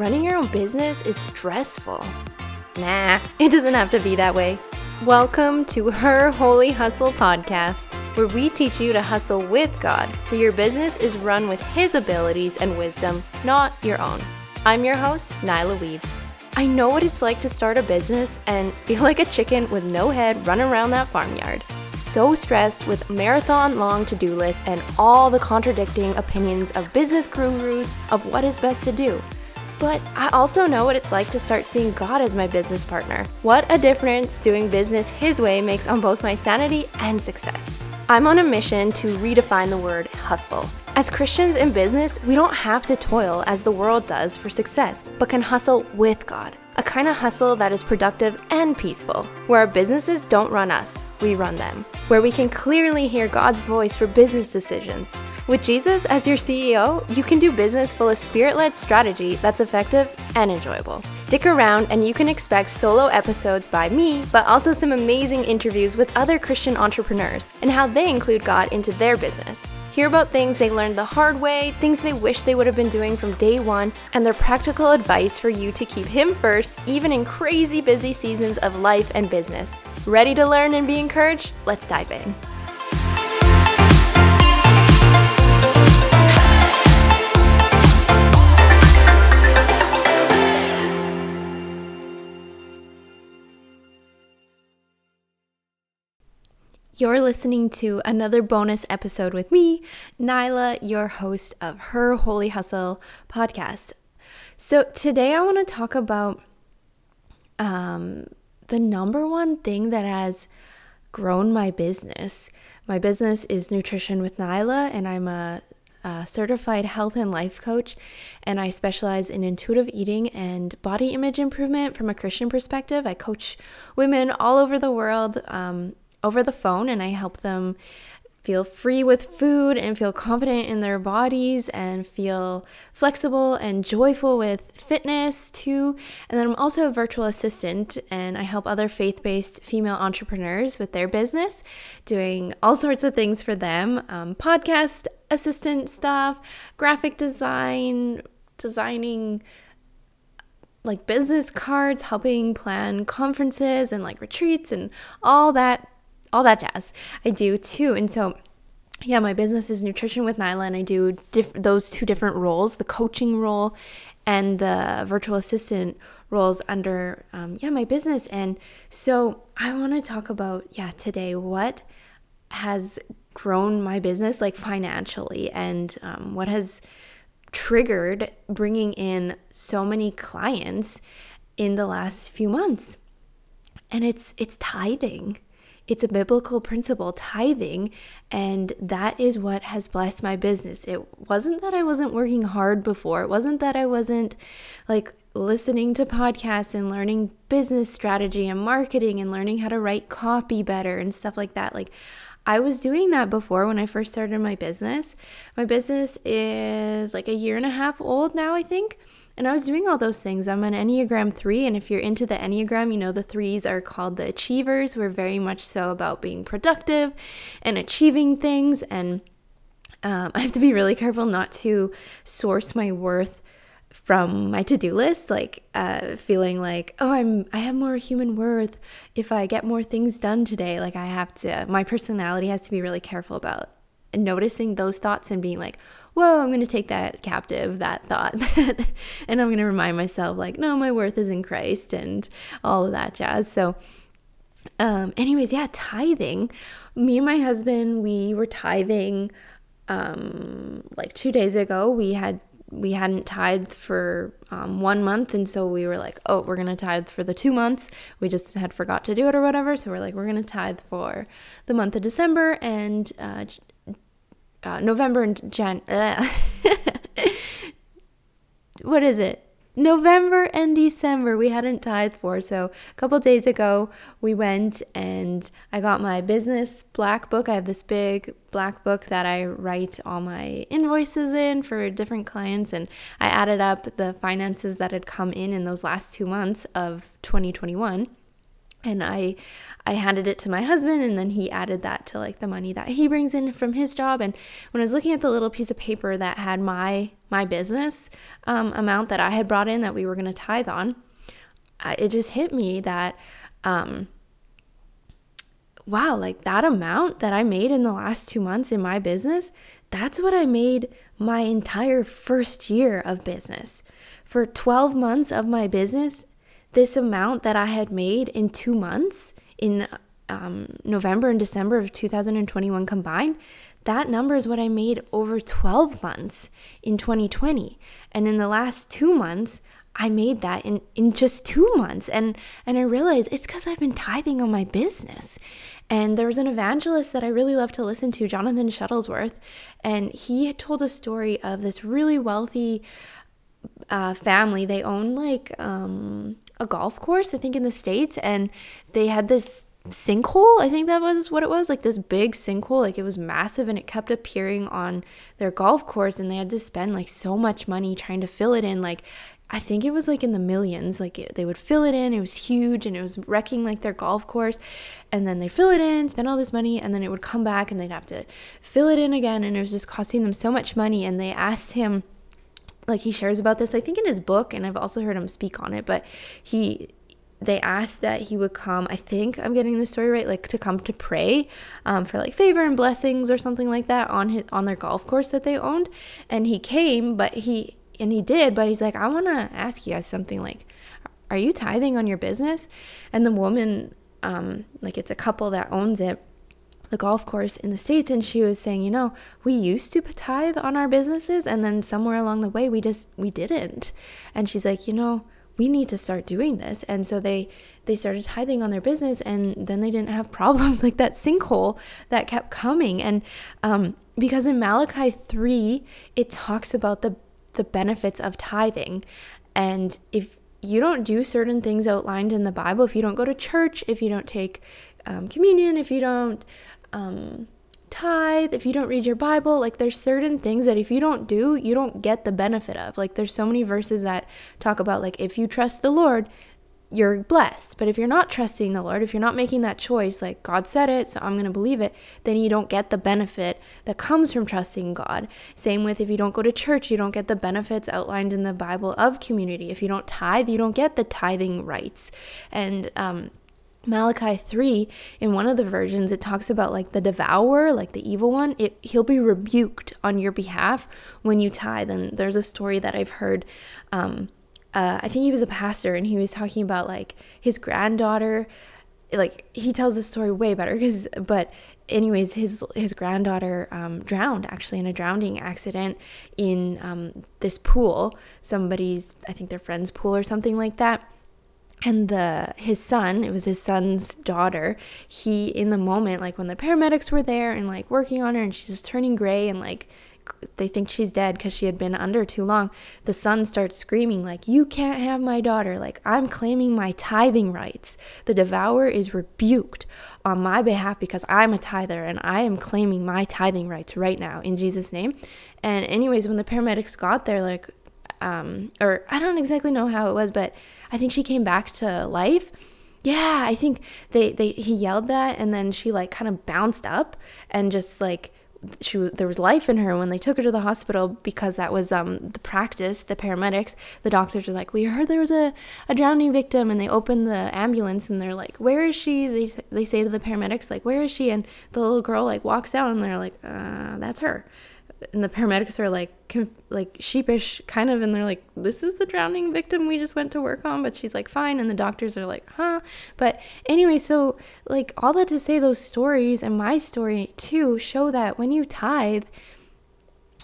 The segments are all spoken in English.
running your own business is stressful. Nah, it doesn't have to be that way. Welcome to Her Holy Hustle podcast, where we teach you to hustle with God so your business is run with His abilities and wisdom, not your own. I'm your host, Nyla Weave. I know what it's like to start a business and feel like a chicken with no head running around that farmyard. So stressed with marathon long to do lists and all the contradicting opinions of business gurus of what is best to do. But I also know what it's like to start seeing God as my business partner. What a difference doing business His way makes on both my sanity and success. I'm on a mission to redefine the word hustle. As Christians in business, we don't have to toil as the world does for success, but can hustle with God. A kind of hustle that is productive and peaceful, where our businesses don't run us, we run them. Where we can clearly hear God's voice for business decisions. With Jesus as your CEO, you can do business full of spirit led strategy that's effective and enjoyable. Stick around and you can expect solo episodes by me, but also some amazing interviews with other Christian entrepreneurs and how they include God into their business. Hear about things they learned the hard way, things they wish they would have been doing from day one, and their practical advice for you to keep Him first, even in crazy busy seasons of life and business. Ready to learn and be encouraged? Let's dive in. You're listening to another bonus episode with me, Nyla, your host of Her Holy Hustle podcast. So, today I want to talk about um, the number one thing that has grown my business. My business is Nutrition with Nyla, and I'm a, a certified health and life coach, and I specialize in intuitive eating and body image improvement from a Christian perspective. I coach women all over the world. Um, over the phone and I help them feel free with food and feel confident in their bodies and feel flexible and joyful with fitness too. And then I'm also a virtual assistant and I help other faith based female entrepreneurs with their business, doing all sorts of things for them um, podcast assistant stuff, graphic design, designing like business cards, helping plan conferences and like retreats and all that all that jazz I do too. And so, yeah, my business is Nutrition with Nyla, and I do diff- those two different roles the coaching role and the virtual assistant roles under, um, yeah, my business. And so, I want to talk about, yeah, today what has grown my business like financially and um, what has triggered bringing in so many clients in the last few months and it's it's tithing it's a biblical principle, tithing, and that is what has blessed my business. It wasn't that I wasn't working hard before. It wasn't that I wasn't like listening to podcasts and learning business strategy and marketing and learning how to write copy better and stuff like that. Like I was doing that before when I first started my business. My business is like a year and a half old now, I think. And I was doing all those things. I'm an Enneagram 3, and if you're into the Enneagram, you know the threes are called the achievers. We're very much so about being productive and achieving things. And um, I have to be really careful not to source my worth from my to-do list like uh, feeling like oh i'm i have more human worth if i get more things done today like i have to my personality has to be really careful about noticing those thoughts and being like whoa, I'm going to take that captive, that thought. and I'm going to remind myself, like, no, my worth is in Christ and all of that jazz. So, um, anyways, yeah, tithing. Me and my husband, we were tithing um, like two days ago. We had we hadn't tithed for um, one month and so we were like oh we're gonna tithe for the two months we just had forgot to do it or whatever so we're like we're gonna tithe for the month of december and uh, uh, November and Jan. What is it? November and December we hadn't tithed for. So a couple days ago we went and I got my business black book. I have this big black book that I write all my invoices in for different clients and I added up the finances that had come in in those last 2 months of 2021 and I I handed it to my husband and then he added that to like the money that he brings in from his job. And when I was looking at the little piece of paper that had my my business um, amount that I had brought in that we were going to tithe on I, it just hit me that um, wow like that amount that I made in the last 2 months in my business that's what I made my entire first year of business. For 12 months of my business this amount that I had made in two months in um, November and December of 2021 combined, that number is what I made over 12 months in 2020. And in the last two months, I made that in, in just two months. And, and I realized it's because I've been tithing on my business. And there was an evangelist that I really love to listen to, Jonathan Shuttlesworth. And he had told a story of this really wealthy uh, family. They own like um, a golf course, I think in the States, and they had this sinkhole. I think that was what it was like this big sinkhole. Like it was massive and it kept appearing on their golf course, and they had to spend like so much money trying to fill it in. Like, I think it was like in the millions. Like it, they would fill it in, it was huge and it was wrecking like their golf course. And then they'd fill it in, spend all this money, and then it would come back and they'd have to fill it in again. And it was just costing them so much money. And they asked him, like he shares about this i think in his book and i've also heard him speak on it but he they asked that he would come i think i'm getting the story right like to come to pray um, for like favor and blessings or something like that on his on their golf course that they owned. And he came but he and he did but he's like i want to ask you guys something like are you tithing on your business? And the woman um, like it's a couple that owns it the golf course in the States and she was saying, you know, we used to tithe on our businesses and then somewhere along the way we just we didn't. And she's like, you know, we need to start doing this. And so they they started tithing on their business and then they didn't have problems like that sinkhole that kept coming. And um, because in Malachi 3, it talks about the the benefits of tithing. And if you don't do certain things outlined in the Bible, if you don't go to church, if you don't take um, communion, if you don't um, tithe, if you don't read your Bible, like there's certain things that if you don't do, you don't get the benefit of. Like there's so many verses that talk about like if you trust the Lord, you're blessed. But if you're not trusting the Lord, if you're not making that choice, like God said it, so I'm going to believe it, then you don't get the benefit that comes from trusting God. Same with if you don't go to church, you don't get the benefits outlined in the Bible of community. If you don't tithe, you don't get the tithing rights. And um, Malachi 3 in one of the versions it talks about like the devourer like the evil one. It he'll be rebuked on your behalf when you tithe. And there's a story that I've heard um uh, I think he was a pastor and he was talking about like his granddaughter like he tells the story way better because but anyways his his granddaughter um, drowned actually in a drowning accident in um, this pool. Somebody's I think their friend's pool or something like that and the his son it was his son's daughter he in the moment like when the paramedics were there and like working on her and she's just turning gray and like they think she's dead because she had been under too long the son starts screaming like you can't have my daughter. Like i'm claiming my tithing rights. The devourer is rebuked on my behalf because i'm a tither and i am claiming my tithing rights right now in jesus name. And anyways when the paramedics got there like um or i don't exactly know how it was but I think she came back to life. Yeah, I think they, they he yelled that and then she like kind of bounced up and just like she there was life in her when they took her to the hospital because that was um the practice the paramedics the doctors were like we heard there was a, a drowning victim and they open the ambulance and they're like where is she? They, they say to the paramedics like where is she? And the little girl like walks out and they're like uh that's her and the paramedics are like conf- like sheepish kind of and they're like this is the drowning victim we just went to work on but she's like fine and the doctors are like huh? But anyway so like all that to say those stories and my story too show that when you tithe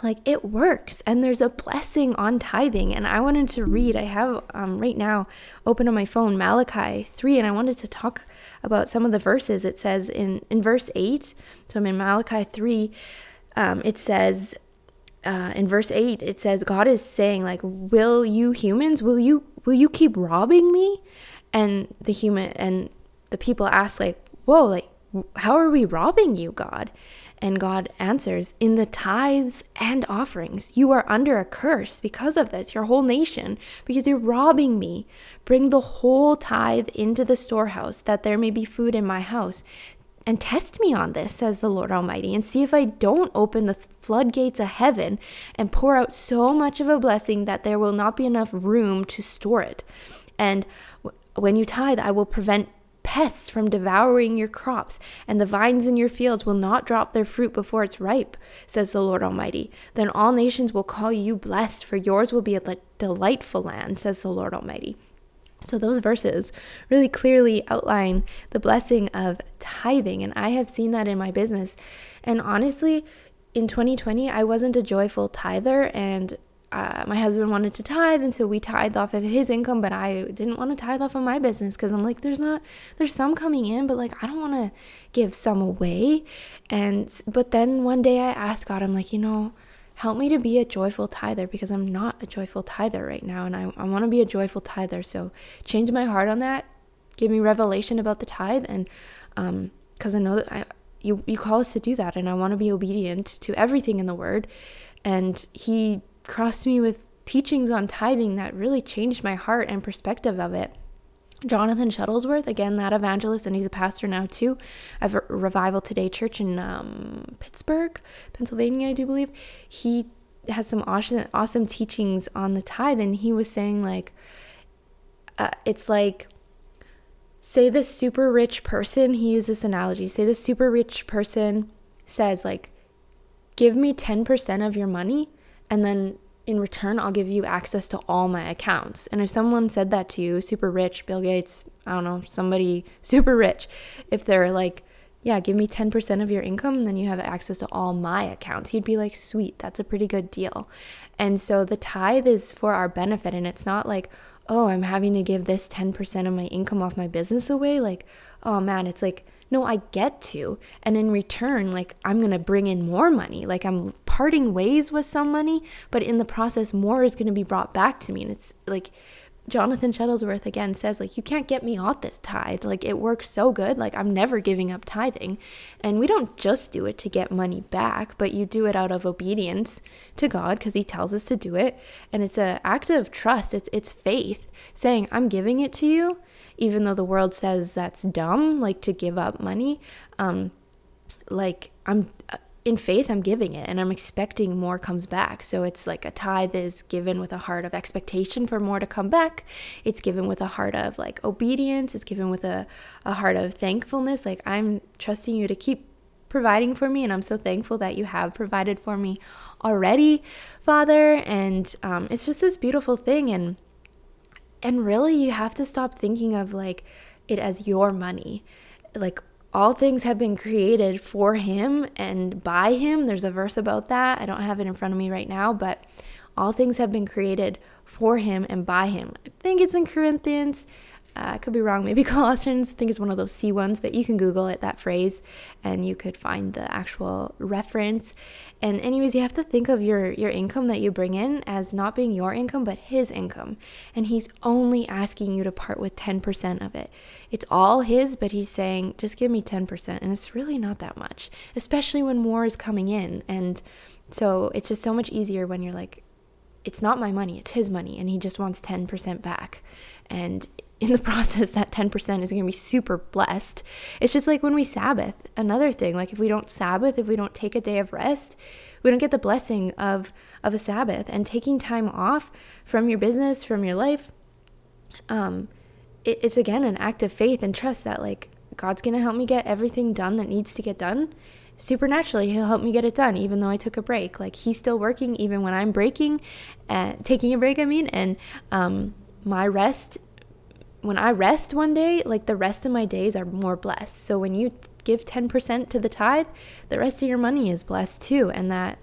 like it works and there's a blessing on tithing and i wanted to read i have um, right now open on my phone malachi 3 and i wanted to talk about some of the verses. It says in in verse 8 so i'm in malachi 3 um, it says uh, in verse 8 it says god is saying like will you humans will you will you keep robbing me and the human and the people ask like whoa like how are we robbing you god And God answers, In the tithes and offerings, you are under a curse because of this, your whole nation, because you're robbing me. Bring the whole tithe into the storehouse, that there may be food in my house. And test me on this, says the Lord Almighty, and see if I don't open the floodgates of heaven and pour out so much of a blessing that there will not be enough room to store it. And when you tithe, I will prevent pests from devouring your crops, and the vines in your fields will not drop their fruit before it's ripe, says the Lord Almighty. Then all nations will call you blessed, for yours will be a delightful land, says the Lord Almighty. So, those verses really clearly outline the blessing of tithing, and I have seen that in my business. And honestly, in 2020, I wasn't a joyful tither, and uh, my husband wanted to tithe and so we tithed off of his income but i didn't want to tithe off of my business because i'm like there's not there's some coming in but like i don't want to give some away and but then one day i asked god i'm like you know help me to be a joyful tither because i'm not a joyful tither right now and i, I want to be a joyful tither. So change my heart on that. Give me revelation about the tithe and um because i know that i you, you call us to do that and i want to be obedient to everything in the word. And he crossed me with teachings on tithing that really changed my heart and perspective of it. Jonathan Shuttlesworth, again, that evangelist, and he's a pastor now too, of Revival Today Church in um, Pittsburgh, Pennsylvania, I do believe. He has some awesome, awesome teachings on the tithe, and he was saying, like, uh, it's like, say this super rich person, he used this analogy, say this super rich person says, like, give me 10% of your money and then in return, I'll give you access to all my accounts. And if someone said that to you, super rich, Bill Gates, I don't know, somebody super rich, if they're like, yeah, give me 10% of your income, then you have access to all my accounts. You'd be like, sweet, that's a pretty good deal. And so the tithe is for our benefit. And it's not like, oh, I'm having to give this 10% of my income off my business away. Like, oh man, it's like, no, I get to. And in return, like I'm going to bring in more money. Like I'm parting ways with some money, but in the process, more is going to be brought back to me. And it's like, Jonathan Shuttlesworth again says, like, you can't get me off this tithe. Like, it works so good. Like, I'm never giving up tithing. And we don't just do it to get money back, but you do it out of obedience to God because He tells us to do it. And it's an act of trust, it's, it's faith saying, I'm giving it to you even though the world says that's dumb, like to give up money, um, like I'm in faith, I'm giving it and I'm expecting more comes back. So it's like a tithe is given with a heart of expectation for more to come back. It's given with a heart of like obedience. It's given with a, a heart of thankfulness. Like I'm trusting you to keep providing for me and i'm so thankful that you have provided for me already father and um, it's just this beautiful thing and and really, you have to stop thinking of like it as your money. Like all things have been created for him and by him. There's a verse about that. I don't have it in front of me right now, but all things have been created for him and by him. I think it's in Corinthians. Uh, I could be wrong, maybe Colossians. I think it's one of those C ones, but you can Google it, that phrase, and you could find the actual reference. And, anyways, you have to think of your, your income that you bring in as not being your income, but his income. And he's only asking you to part with 10% of it. It's all his, but he's saying, just give me 10%. And it's really not that much, especially when more is coming in. And so it's just so much easier when you're like, it's not my money, it's his money, and he just wants 10% back. And in the process, that 10% is going to be super blessed. It's just like when we Sabbath, another thing. Like if we don't Sabbath, if we don't take a day of rest, we don't get the blessing of, of a Sabbath. And taking time off from your business, from your life, um, it, it's again an act of faith and trust that like God's going to help me get everything done that needs to get done. Supernaturally, He'll help me get it done, even though I took a break. Like He's still working, even when I'm breaking, uh, taking a break. I mean, and um, my rest when I rest one day, like the rest of my days are more blessed. So when you give 10% to the tithe, the rest of your money is blessed too. And that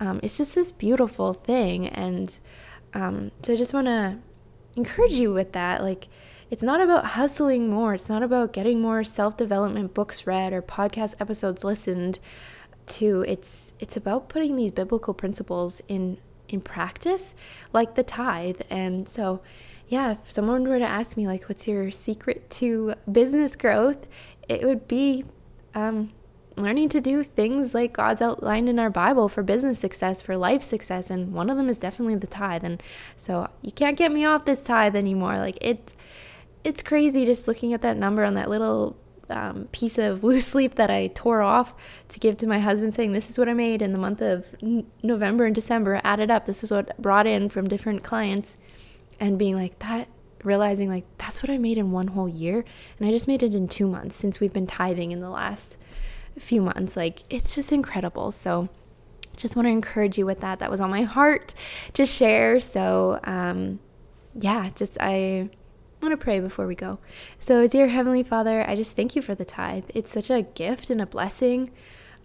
um, it's just this beautiful thing. And um, so I just want to encourage you with that. Like, it's not about hustling more, it's not about getting more self development books read or podcast episodes listened to. It's, it's about putting these biblical principles in in practice like the tithe and so yeah, if someone were to ask me, like, what's your secret to business growth, it would be um, learning to do things like God's outlined in our Bible for business success, for life success, and one of them is definitely the tithe. And so you can't get me off this tithe anymore. Like it, it's crazy just looking at that number on that little um, piece of loose leaf that I tore off to give to my husband, saying, This is what I made in the month of November and December. Added up, this is what brought in from different clients, and being like, That, realizing like, that's what I made in one whole year. And I just made it in two months since we've been tithing in the last few months. Like, it's just incredible. So, just want to encourage you with that. That was on my heart to share. So, um, yeah, just I I want to pray before we go. So, dear Heavenly Father, I just thank you for the tithe. It's such a gift and a blessing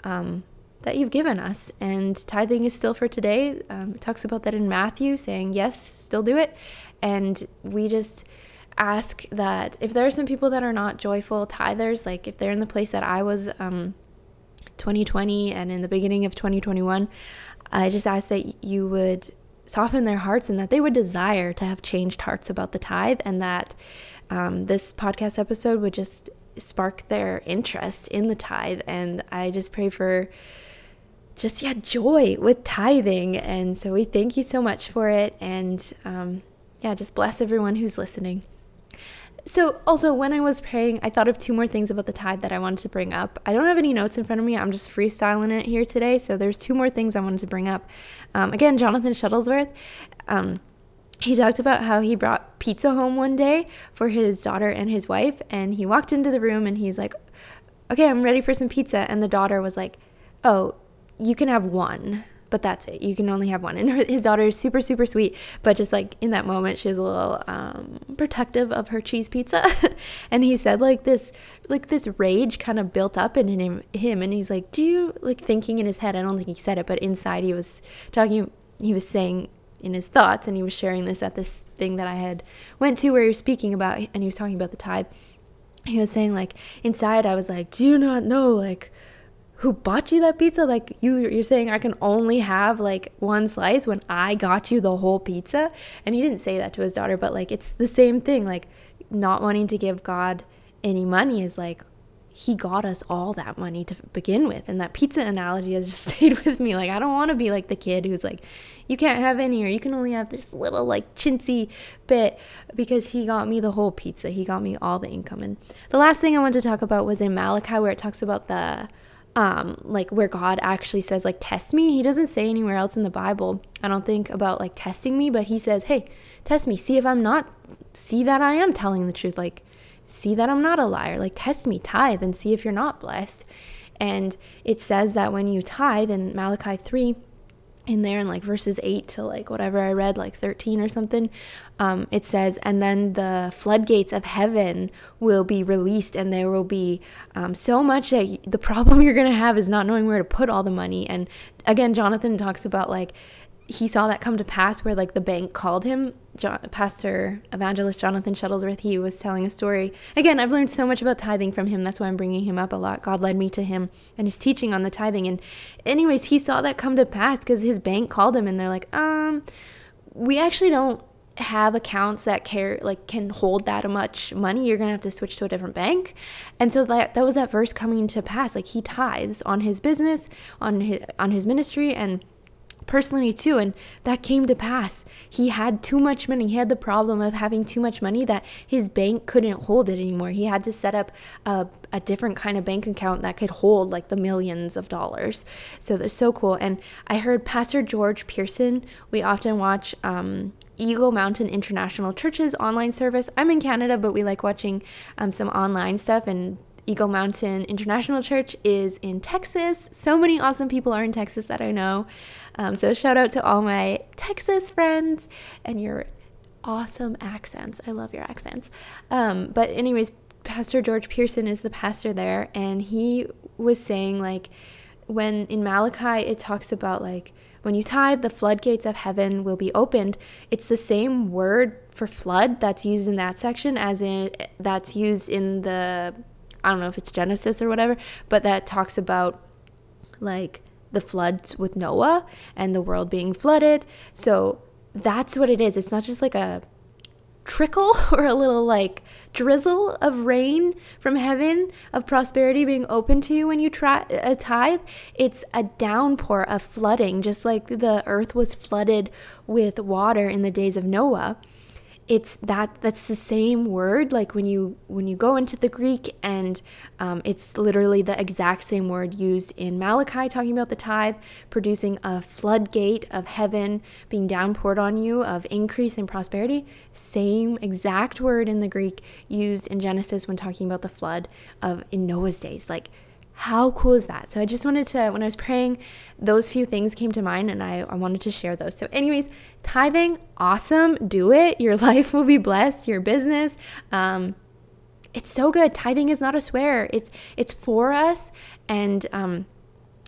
um, that you've given us. And tithing is still for today. Um, it talks about that in Matthew, saying, yes, still do it. And we just ask that if there are some people that are not joyful tithers, like if they're in the place that I was um, 2020 and in the beginning of 2021, I just ask that you would soften their hearts and that they would desire to have changed hearts about the tithe and that um, this podcast episode would just spark their interest in the tithe. And I just pray for just, yeah, joy with tithing. And so we thank you so much for it. And um, yeah, just bless everyone who's listening. So, also, when I was praying, I thought of two more things about the tithe that I wanted to bring up. I don't have any notes in front of me. I'm just freestyling it here today. So, there's two more things I wanted to bring up. Um, again, Jonathan Shuttlesworth, um, he talked about how he brought pizza home one day for his daughter and his wife. And he walked into the room and he's like, Okay, I'm ready for some pizza. And the daughter was like, Oh, you can have one but that's it. You can only have one. And her, his daughter is super, super sweet, but just like in that moment, she was a little um, protective of her cheese pizza. and he said like this, like this rage kind of built up in him, him. And he's like, do you like thinking in his head? I don't think he said it, but inside he was talking, he was saying in his thoughts, and he was sharing this at this thing that I had went to where he was speaking about, and he was talking about the tithe. He was saying like inside, I was like, do you not know like who bought you that pizza? Like you you're saying i can only have like one slice when i got you the whole pizza? And he didn't say that to his daughter but like it's the same thing. Like not wanting to give god any money is like he got us all that money to begin with. And that pizza analogy has just stayed with me. Like i don't want to be like the kid who's like you can't have any or you can only have this little like chintzy bit because he got me the whole pizza. He got me all the income. And the last thing i wanted to talk about was in malachi where it talks about the um, like where God actually says, like, test me. He doesn't say anywhere else in the Bible, I don't think, about like testing me, but he says, hey, test me. See if I'm not, see that I am telling the truth. Like, see that I'm not a liar. Like, test me, tithe, and see if you're not blessed. And it says that when you tithe in Malachi 3, in there in like verses 8 to like whatever I read, like 13 or something, um, it says, and then the floodgates of heaven will be released, and there will be um, so much that the problem you're going to have is not knowing where to put all the money. And again, Jonathan talks about like, he saw that come to pass where like the bank called him John, pastor evangelist jonathan shuttlesworth. He was telling a story. Again i've learned so much about tithing from him. That's why i'm bringing him up a lot. God led me to him and his teaching on the tithing. And anyways he saw that come to pass because his bank called him and they're like um we actually don't have accounts that care like can hold that much money. You're gonna have to switch to a different bank. And so that that was that verse coming to pass. Like he tithes on his business on his on his ministry and personally too and that came to pass. He had too much money. He had the problem of having too much money that his bank couldn't hold it anymore. He had to set up a, a different kind of bank account that could hold like the millions of dollars. So that's so cool. And i heard pastor george pearson. We often watch um, Eagle Mountain International Church's online service. I'm in Canada, but we like watching um, some online stuff, and Eagle Mountain International Church is in Texas. So many awesome people are in Texas that I know. Um, so, shout out to all my Texas friends and your awesome accents. I love your accents. Um, but, anyways, Pastor George Pearson is the pastor there, and he was saying, like, when in Malachi it talks about, like, when you tithe, the floodgates of heaven will be opened. It's the same word for flood that's used in that section as in that's used in the I don't know if it's Genesis or whatever, but that talks about like the floods with Noah and the world being flooded. So that's what it is. It's not just like a trickle or a little like drizzle of rain from heaven of prosperity being open to you when you try a tithe it's a downpour of flooding just like the earth was flooded with water in the days of noah it's that that's the same word like when you when you go into the greek and um, it's literally the exact same word used in malachi talking about the tithe producing a floodgate of heaven being downpoured on you of increase and prosperity. Same exact word in the greek used in genesis when talking about the flood of in noah's days. Like how cool is that? So I just wanted to, when I was praying, those few things came to mind and I, I wanted to share those. So, anyways, tithing, awesome. Do it. Your life will be blessed, your business. Um, it's so good. Tithing is not a swear. It's it's for us and um,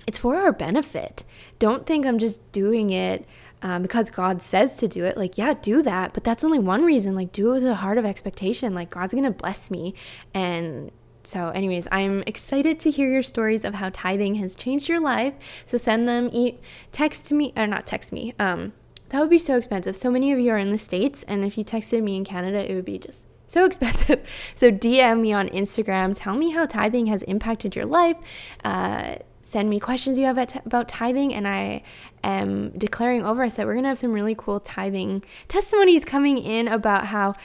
it's for our benefit. Don't think I'm just doing it um, because God says to do it. Like, yeah, do that. But that's only one reason. Like, do it with a heart of expectation. Like, God's to bless me. And so, anyways, I'm excited to hear your stories of how tithing has changed your life. So send them, e- text me, or not text me. Um, that would be so expensive. So many of you are in the States, and if you texted me in Canada, it would be just so expensive. So DM me on Instagram. Tell me how tithing has impacted your life. Uh, send me questions you have t- about tithing, and I am declaring over us that we're gonna have some really cool tithing testimonies coming in about how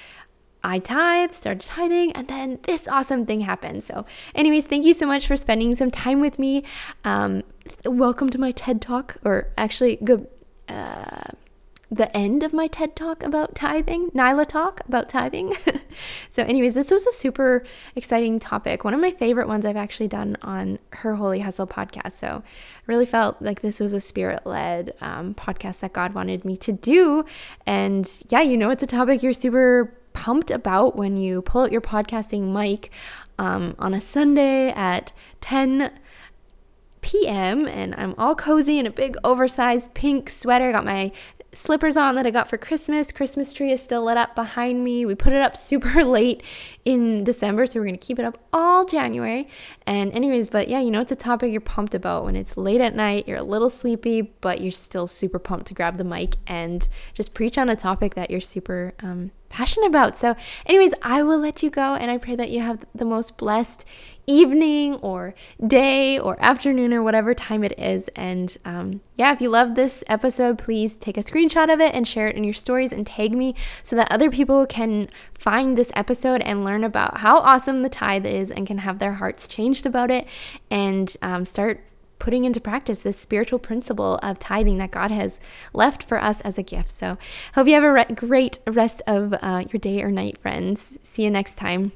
I tithe, started tithing, and then this awesome thing happened. So, anyways, thank you so much for spending some time with me. Um, welcome to my TED Talk, or actually, good. Uh, the end of my TED talk about tithing, Nyla talk about tithing. so, anyways, this was a super exciting topic. One of my favorite ones I've actually done on her Holy Hustle podcast. So, I really felt like this was a spirit led um, podcast that God wanted me to do. And yeah, you know, it's a topic you're super pumped about when you pull out your podcasting mic um, on a Sunday at 10 p.m. and I'm all cozy in a big oversized pink sweater. I got my slippers on that I got for Christmas. Christmas tree is still lit up behind me. We put it up super late in December, so we're going to keep it up all January. And, anyways, but yeah, you know, it's a topic you're pumped about when it's late at night, you're a little sleepy, but you're still super pumped to grab the mic and just preach on a topic that you're super um, passionate about. So, anyways, I will let you go and I pray that you have the most blessed evening or day or afternoon or whatever time it is. And um, yeah, if you love this episode, please take a screenshot of it and share it in your stories and tag me so that other people can find this episode and learn about how awesome the tithe is and can have their hearts changed about it and um, start putting into practice this spiritual principle of tithing that God has left for us as a gift. So, hope you have a re- great rest of uh, your day or night, friends. See you next time.